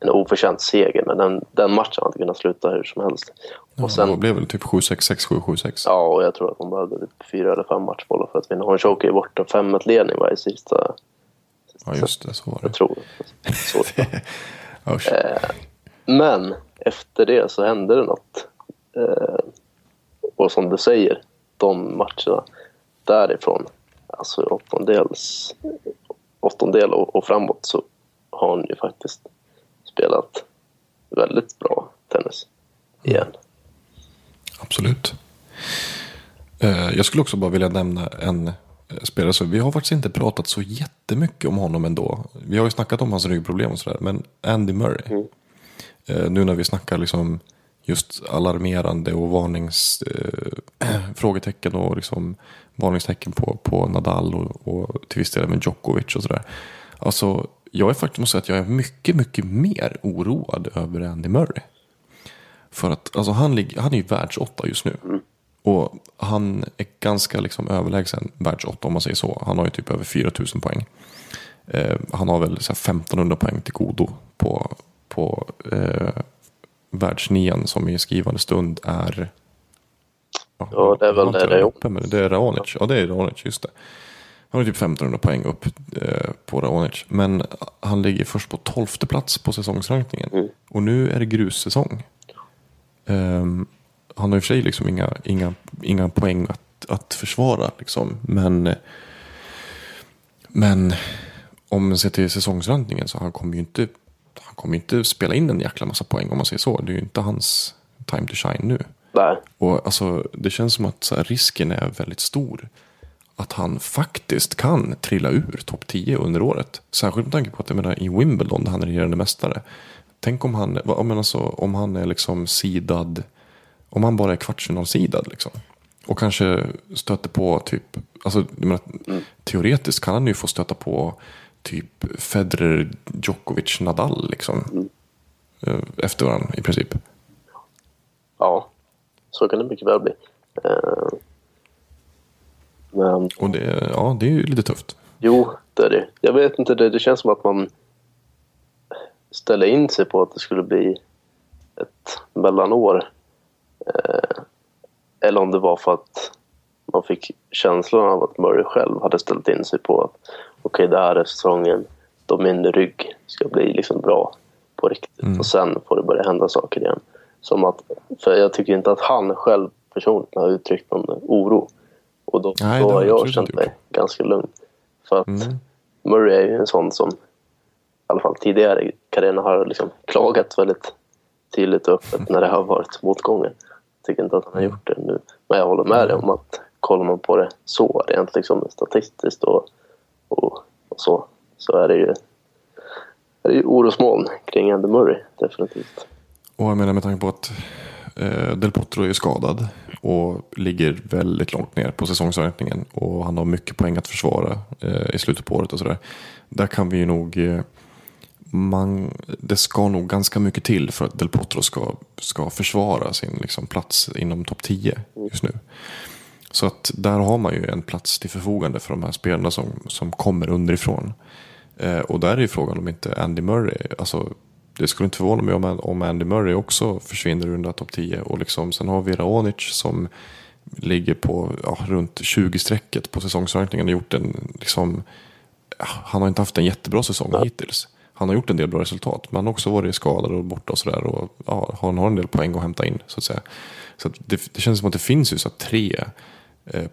en oförtjänt seger men den, den matchen hade kunnat sluta hur som helst. Och Och sen, det blev väl typ 7-6, 6-7, 7-6. Ja, och jag tror att hon behövde typ fyra eller fem matchbollar för att vinna. Hon chokade ju bort en 5-1-ledning varje sista, Ja, just det. Så var jag det. tror. Så. (laughs) Usch. Men efter det så hände det något. Eh, och som du säger, de matcherna därifrån, alltså åttondels, åttondel och, och framåt så har hon ju faktiskt spelat väldigt bra tennis igen. Absolut. Eh, Jag skulle också bara vilja nämna en eh, spelare. Så vi har faktiskt inte pratat så jättemycket om honom ändå. Vi har ju snackat om hans ryggproblem och sådär. Men Andy Murray. Eh, Nu när vi snackar liksom just alarmerande och varnings, eh, (clears throat) frågetecken och liksom varningstecken på, på Nadal och, och till viss del med Djokovic och sådär. Alltså, jag är faktiskt måste säga att jag är mycket, mycket mer oroad över Andy Murray. För att alltså, han, ligger, han är ju världsåtta just nu. Och han är ganska liksom överlägsen världsåtta om man säger så. Han har ju typ över 4000 poäng. Eh, han har väl så här 1500 poäng till godo på, på eh, världsnian som i skrivande stund är... Ja, det är väl det det är. uppe, men det är Raonic. Ja, det är Raonic, just det. Han har typ 1500 poäng upp eh, på Raonic. Men han ligger först på 12 plats på säsongsrankningen. Mm. Och nu är det grussäsong. Ehm, han har i och för sig liksom inga, inga, inga poäng att, att försvara. Liksom. Men, men om man ser till säsongsrankningen så han kommer ju inte, kommer inte spela in en jäkla massa poäng om man säger så. Det är ju inte hans time to shine nu. Nej, Och alltså, det känns som att här, risken är väldigt stor. Att han faktiskt kan trilla ur topp 10 under året. Särskilt med tanke på att jag menar, i Wimbledon där han är regerande mästare. Tänk om han, men alltså, om han är liksom sidad. Om han bara är kvartsfinalsidad liksom. Och kanske stöter på typ. Alltså, menar, Teoretiskt kan han ju få stöta på typ Federer, Djokovic, Nadal liksom. Eh, Efter varandra i princip. ja, så kan det mycket väl bli. Eh, men Och det, ja, det är ju lite tufft. Jo, det är det. Jag vet inte, det, det känns som att man ställer in sig på att det skulle bli ett mellanår. Eh, eller om det var för att man fick känslan av att Murray själv hade ställt in sig på att okej, det här är säsongen då min rygg ska bli liksom bra på riktigt och sen får det börja hända saker igen. Som att, för jag tycker inte att han själv personligen har uttryckt någon oro. Och då, Nej, då har jag känt mig ganska lugn. För att Mm. Murray är ju en sån som i alla fall tidigare i karriären har liksom klagat väldigt tydligt och öppet när det har varit motgångar. Jag tycker inte att han har gjort det nu. Men jag håller med dig om att kollar man på det så rent liksom statistiskt och, och, och så så är det ju är det ju orosmoln kring Andy Murray definitivt. Och jag menar med tanke på att eh, Del Potro är skadad och ligger väldigt långt ner på säsongsräkningen och han har mycket poäng att försvara eh, i slutet på året och sådär. Där kan vi ju nog eh, man, det ska nog ganska mycket till för att Del Potro ska, ska försvara sin liksom, plats inom topp 10 just nu. Så att där har man ju en plats till förfogande för de här spelarna som, som kommer underifrån. Eh, och där är ju frågan om inte Andy Murray, alltså det skulle inte förvåna mig om, om Andy Murray också försvinner där topp 10. Och liksom, sen har vi Raonic som ligger på ja, runt 20-strecket på säsongsrankningen. gjort en, liksom, han har inte haft en jättebra säsong hittills. Han har gjort en del bra resultat, men han har också varit skadad och borta och sådär. Och ja, han har en del poäng att hämta in, så att säga. Så att det, det känns som att det finns ju så att tre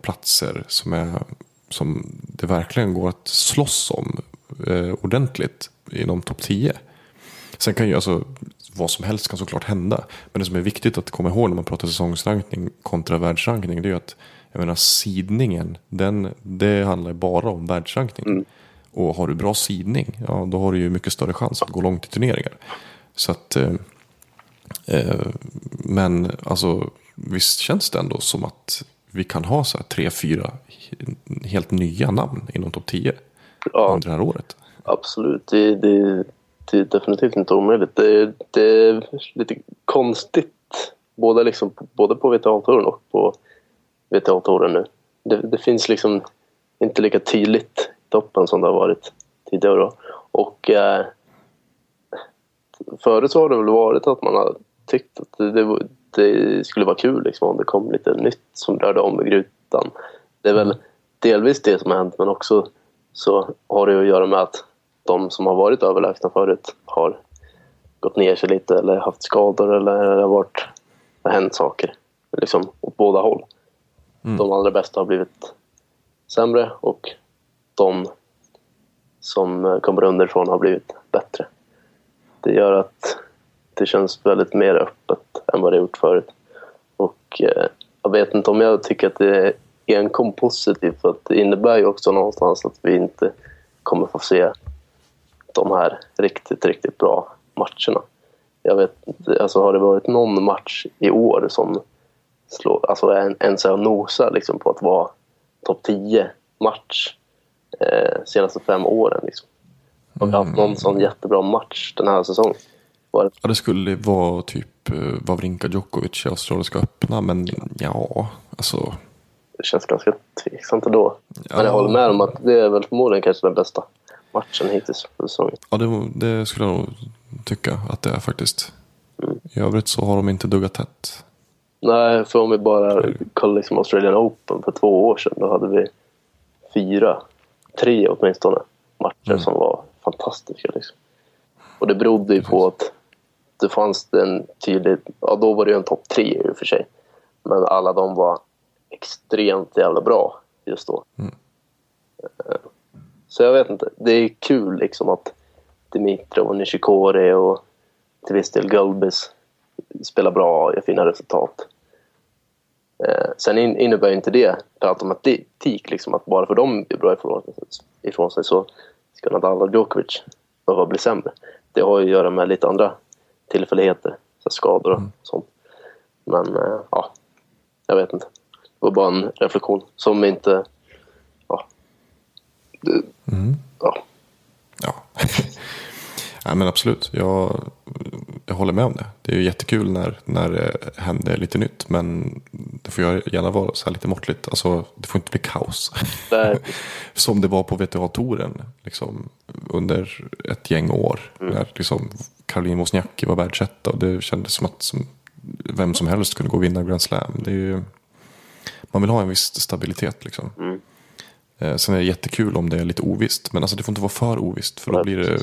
platser som, är, som det verkligen går att slåss om eh, ordentligt inom topp 10. Sen kan ju alltså vad som helst kan såklart hända. Men det som är viktigt att komma ihåg när man pratar säsongsrankning kontra världsrankning det är ju att jag menar sidningen, den, det handlar bara om världsrankning. Och har du bra sidning, ja då har du ju mycket större chans att gå långt i turneringar. Så att, eh, eh, men alltså visst känns det ändå som att vi kan ha så här tre, fyra helt nya namn inom topp 10 Ja. under det här året. Absolut, det, det, det är definitivt inte omöjligt. Det, det är lite konstigt både, liksom, både på VTA-touren och på VTA-touren nu. Det, det finns liksom inte lika tydligt i toppen som det har varit tidigare. Då. Och eh, förut så har det väl varit att man har tyckt att det, det, det skulle vara kul liksom, om det kom lite nytt som rörde om i grytan. Det är väl delvis det som har hänt men också så har det att göra med att de som har varit överlägsna förut har gått ner sig lite eller haft skador eller det har varit det har hänt saker liksom åt båda håll. De allra bästa har blivit sämre och de som kommer underifrån har blivit bättre. Det gör att det känns väldigt mer öppet än vad det gjort förut. Och eh, jag vet inte om jag tycker att det är enkom positivt för att det innebär ju också någonstans att vi inte kommer få se de här riktigt, riktigt bra matcherna. Jag vet inte, alltså har det varit någon match i år som slår, alltså en, en så här nosar liksom på att vara topp 10 match eh, senaste fem åren liksom. Har vi haft någon sån jättebra match den här säsongen? Det Ja, det skulle vara typ eh, Wawrinka Djokovic i Australiska öppna, men ja, alltså. det känns ganska tveksamt ändå. Ja. Men jag håller med om att det är väl förmodligen kanske den bästa matchen hittills för säsongen. Ja, det, det skulle jag nog tycka att det är faktiskt. I övrigt så har de inte duggat tätt. Nej, för om vi bara kollar liksom Australian Open för två år sedan, då hade vi fyra, tre åtminstone, matcher som var fantastiska. Liksom. Och det berodde ju på att det fanns en tydlig, ja då var det ju en topp tre i och för sig, men alla de var extremt jävla bra just då. Eh, Så jag vet inte, det är kul liksom att Dimitrov och Nishikori och till viss del Gulbis spelar bra och gör fina resultat. Eh, sen in, innebär inte det per automatik liksom att bara för dem är bra ifrån, ifrån sig så ska Nadal och Djokovic behöva bli sämre. Det har ju att göra med lite andra tillfälligheter, så skador och sånt. Men eh, ja, jag vet inte. Det var bara en reflektion som inte... Ja, det, ja Ja. (laughs) ja, men absolut. Jag, jag håller med om det. Det är ju jättekul när, när det händer lite nytt. Men det får gärna vara så här lite måttligt. Alltså, det får inte bli kaos. (laughs) Som det var på VTA-touren liksom, under ett gäng år. När liksom, Caroline Wozniacki var världsetta och det kändes som att som, vem som helst kunde gå och vinna Grand Slam. Det är ju, man vill ha en viss stabilitet liksom. Mm. Eh, sen är det jättekul om det är lite ovisst, men alltså det får inte vara för ovisst för då blir det,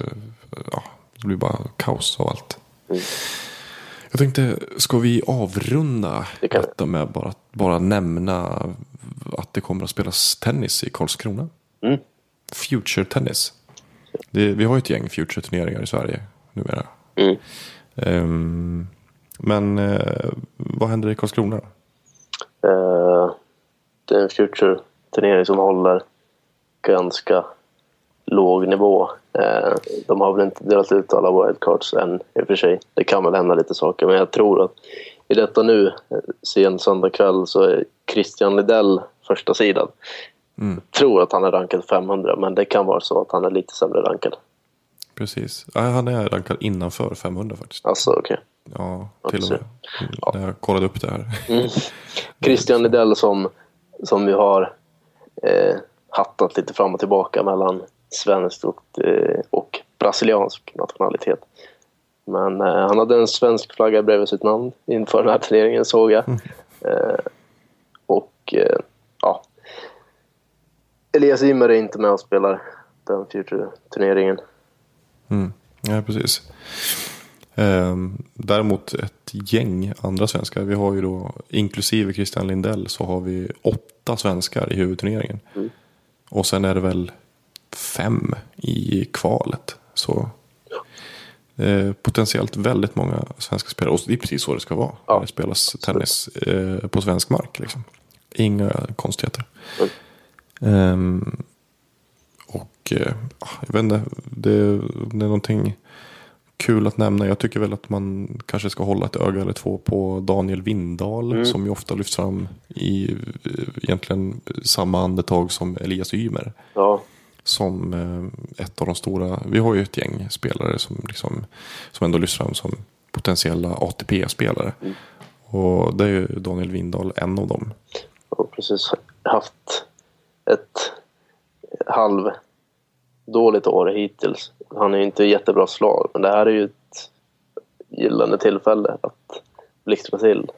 ja, det blir bara kaos av allt. Mm. Jag tänkte, ska vi avrunda Det detta med bara, bara nämna att det kommer att spelas tennis i Karlskrona? Mm. Future Tennis. Det, vi har ju ett gäng Future-turneringar i Sverige numera. Mm. Ehm, men eh, vad händer i Karlskrona? Eh, det är en Future-turnering som håller ganska låg nivå. Eh, de har väl inte delat ut alla wildcards än i och för sig. Det kan väl hända lite saker men jag tror att i detta nu, eh, sen söndag kväll, så är Christian Lidell första sidan. Mm. Jag tror att han är rankad 500 men det kan vara så att han är lite sämre rankad. Precis. Ja, han är rankad innanför 500 faktiskt. Alltså okej. Ja, till och med. Mm, När jag kollade upp det här. Mm. (laughs) Christian Lidell som, som vi har eh, hattat lite fram och tillbaka mellan svenskt och, eh, och brasiliansk nationalitet. Men eh, han hade en svensk flagga bredvid sitt namn inför den här turneringen såg jag. Eh, och eh, ja, Elias Ymer är inte med och spelar den Future-turneringen. Mm. Ja, precis. Ehm, däremot ett gäng andra svenskar. Vi har ju då, inklusive Christian Lindell, så har vi åtta svenskar i huvudturneringen. Mm. Och sen är det väl fem i kvalet. Så eh, potentiellt väldigt många svenska spelare. Och det är precis så det ska vara. Ja. Det spelas tennis eh, på svensk mark. Liksom. Inga konstigheter. Mm. Ehm, och eh, jag vet inte, det, det är någonting kul att nämna. Jag tycker väl att man kanske ska hålla ett öga eller två på Daniel Windahl Mm. som ju ofta lyfts fram i eh, egentligen samma andetag som Elias Ymer. Ja, Som eh, ett av de stora, vi har ju ett gäng spelare som, liksom, som ändå lyfts fram som potentiella ATP-spelare. Mm. Och det är ju Daniel Windahl en av dem. och precis haft ett halv dåligt år hittills. Han är ju inte jättebra slag, men det här är ju ett gyllene tillfälle att blixtra till.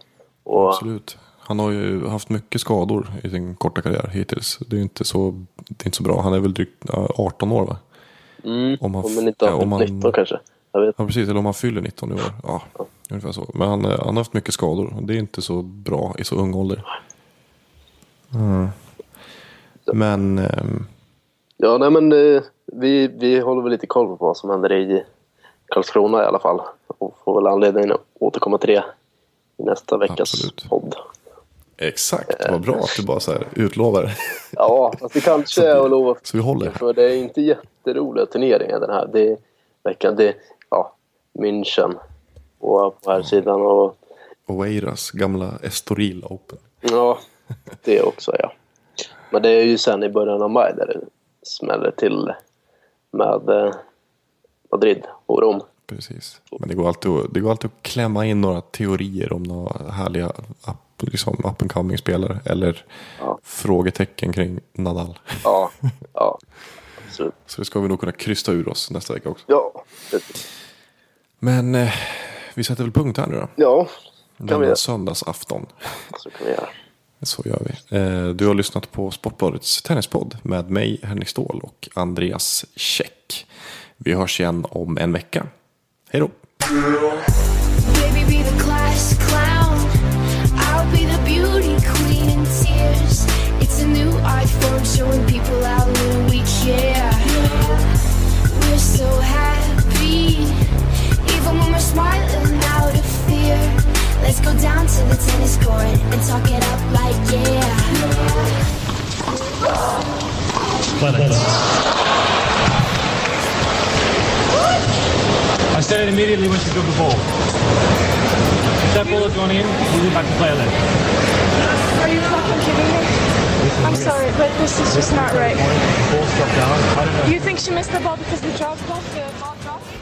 Och Absolut. Han har ju haft mycket skador i sin korta karriär hittills. Det är ju inte så, det är inte så bra. Han är väl drygt ja, 18 år va? mm, om han om inte har ja, om man- 19 kanske. Jag vet. Ja precis, eller om han fyller 19 i år. Ja, ungefär så. Men han, eh, han har haft mycket skador. Det är inte så bra i så ung ålder. Mm. Men ehm, Ja, nej men eh, vi, vi håller väl lite koll på vad som händer i Karlskrona i alla fall. Och får väl anledning att återkomma till det i nästa veckas Absolut. podd. Exakt, vad bra att du bara så här utlovar. (laughs) Ja, fast det kanske är att lova Så vi håller. För det är inte jätteroliga turneringar den här. Det är veckan, det är ja, München och på här sidan och Oeiras gamla Estoril Open. ja, det också ja. Men det är ju sen i början av maj där det smäller till med eh, Madrid och Rom. Precis. Men det går, alltid, det går alltid att klämma in några teorier om några härliga liksom up and coming spelare. Eller Ja. frågetecken kring Nadal. Ja, ja, (laughs) absolut. Så det ska vi nog kunna krysta ur oss nästa vecka också. Ja. Men eh, vi sätter väl punkt här nu då. ja kan vi Denna göra. söndagsafton. Så kan vi göra. Så gör vi. Eh, du har lyssnat på Sportbladets tennispodd med mig, Henrik Ståhl och Andreas Käck. Vi hörs igen om en vecka. Hej då! A new form showing people how little we care. We're so happy, even when we're smiling out of fear. Let's go down to the tennis court and talk it up like yeah. I said it immediately when she drove the ball. That ball had gone in, be back to play 11. Are you fucking kidding me? I'm sorry, but this is just not right. The ball's dropped down. I don't. You think she missed the ball because the job's off the ball dropped?